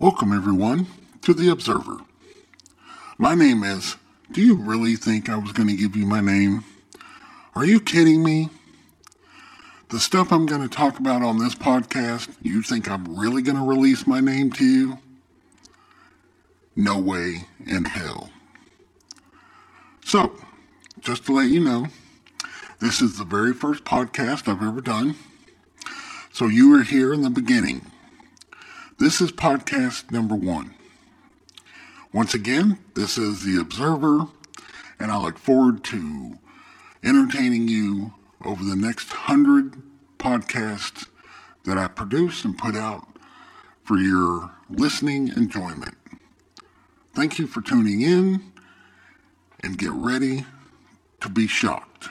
Welcome, everyone, to The Observer. My name is. Do you really think I was going to give you my name? Are you kidding me? The stuff I'm going to talk about on this podcast, you think I'm really going to release my name to you? No way in hell. So, just to let you know, this is the very first podcast I've ever done. So you were here in the beginning. This is podcast number one. Once again, this is The Observer, and I look forward to entertaining you over the next hundred podcasts that I produce and put out for your listening enjoyment. Thank you for tuning in, and get ready to be shocked.